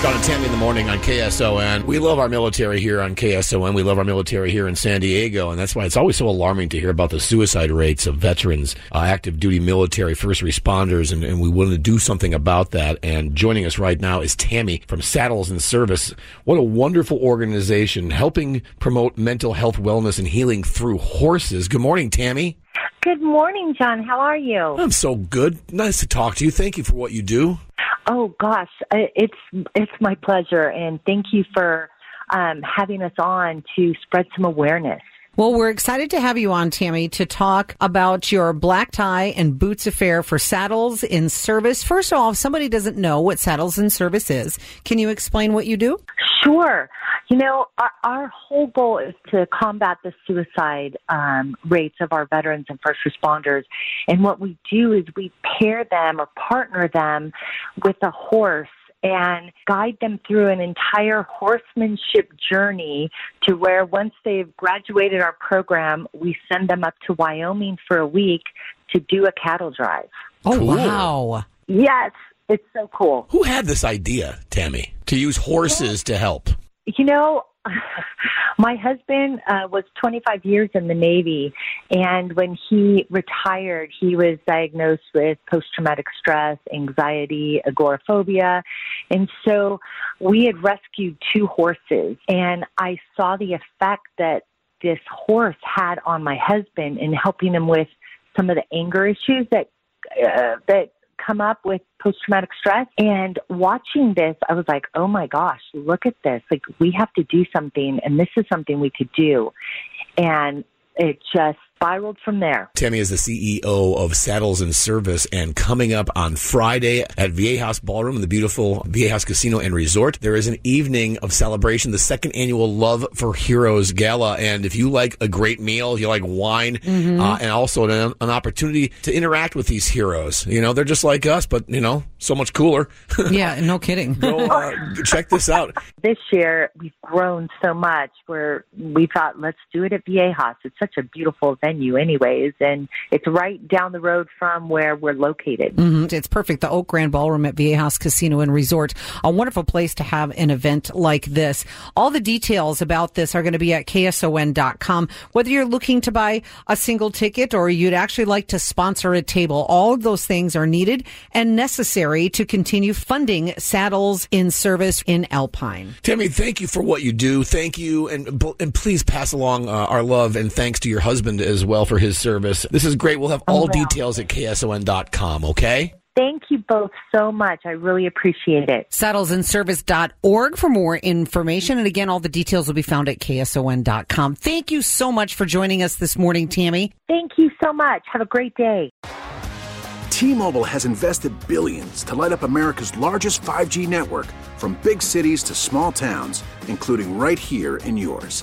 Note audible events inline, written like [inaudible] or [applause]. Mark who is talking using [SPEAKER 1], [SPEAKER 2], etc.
[SPEAKER 1] John and Tammy in the morning on KSON. We love our military here on KSON. We love our military here in San Diego, and that's why it's always so alarming to hear about the suicide rates of veterans, uh, active duty military, first responders, and, and we want to do something about that. And joining us right now is Tammy from Saddles and Service. What a wonderful organization helping promote mental health, wellness, and healing through horses. Good morning, Tammy.
[SPEAKER 2] Good morning, John. How are you?
[SPEAKER 1] I'm so good. Nice to talk to you. Thank you for what you do.
[SPEAKER 2] Oh gosh, it's it's my pleasure, and thank you for um, having us on to spread some awareness.
[SPEAKER 3] Well, we're excited to have you on, Tammy, to talk about your black tie and boots affair for Saddles and Service. First of all, if somebody doesn't know what Saddles and Service is, can you explain what you do?
[SPEAKER 2] Sure. You know, our, our whole goal is to combat the suicide um, rates of our veterans and first responders. And what we do is we pair them or partner them with a horse and guide them through an entire horsemanship journey to where once they've graduated our program, we send them up to Wyoming for a week to do a cattle drive.
[SPEAKER 3] Oh,
[SPEAKER 1] Cool.
[SPEAKER 3] wow.
[SPEAKER 2] Yes, it's so cool.
[SPEAKER 1] Who had this idea, Tammy, to use horses to help?
[SPEAKER 2] You know, [laughs] my husband uh, was 25 years in the Navy, and when he retired, he was diagnosed with post traumatic stress, anxiety, agoraphobia. And so we had rescued two horses, and I saw the effect that this horse had on my husband in helping him with some of the anger issues that uh, that come up with post traumatic stress. And watching this, I was like, oh my gosh, look at this. Like, we have to do something, and this is something we could do. And it just spiraled from there.
[SPEAKER 1] Tammy is the CEO of Saddles and Service, and coming up on Friday at Viejas Ballroom in the beautiful Viejas Casino and Resort, there is an evening of celebration, the second annual Love for Heroes Gala. And if you like a great meal, you like wine, uh, and also an, an opportunity to interact with these heroes. You know, they're just like us, but you know, so much cooler. [laughs]
[SPEAKER 3] Yeah, no kidding.
[SPEAKER 1] Go uh, check this out.
[SPEAKER 2] This year, we've grown so much where we thought, let's do it at Viejas. It's such a beautiful venue, anyways, and it's right down the road from where we're located.
[SPEAKER 3] Mhm. It's perfect. The Oak Grand Ballroom at Viejas Casino and Resort. A wonderful place to have an event like this. All the details about this are going to be at KSON.com. Whether you're looking to buy a single ticket or you'd actually like to sponsor a table, all of those things are needed and necessary to continue funding saddles and service in Alpine.
[SPEAKER 1] Tammy, thank you for what you do. Thank you, and and please pass along uh, our love and thanks to your husband as well for his service. This is great. We'll have all
[SPEAKER 2] well.
[SPEAKER 1] details at kson.com. Okay.
[SPEAKER 2] Thank you both so much. I really appreciate it.
[SPEAKER 3] Saddlesandservice.org for more information. And again, all the details will be found at KSON.com. Thank you so much for joining us this morning, Tammy.
[SPEAKER 2] Thank you so much. Have a great day.
[SPEAKER 4] T-Mobile has invested billions to light up America's largest 5G network from big cities to small towns, including right here in yours.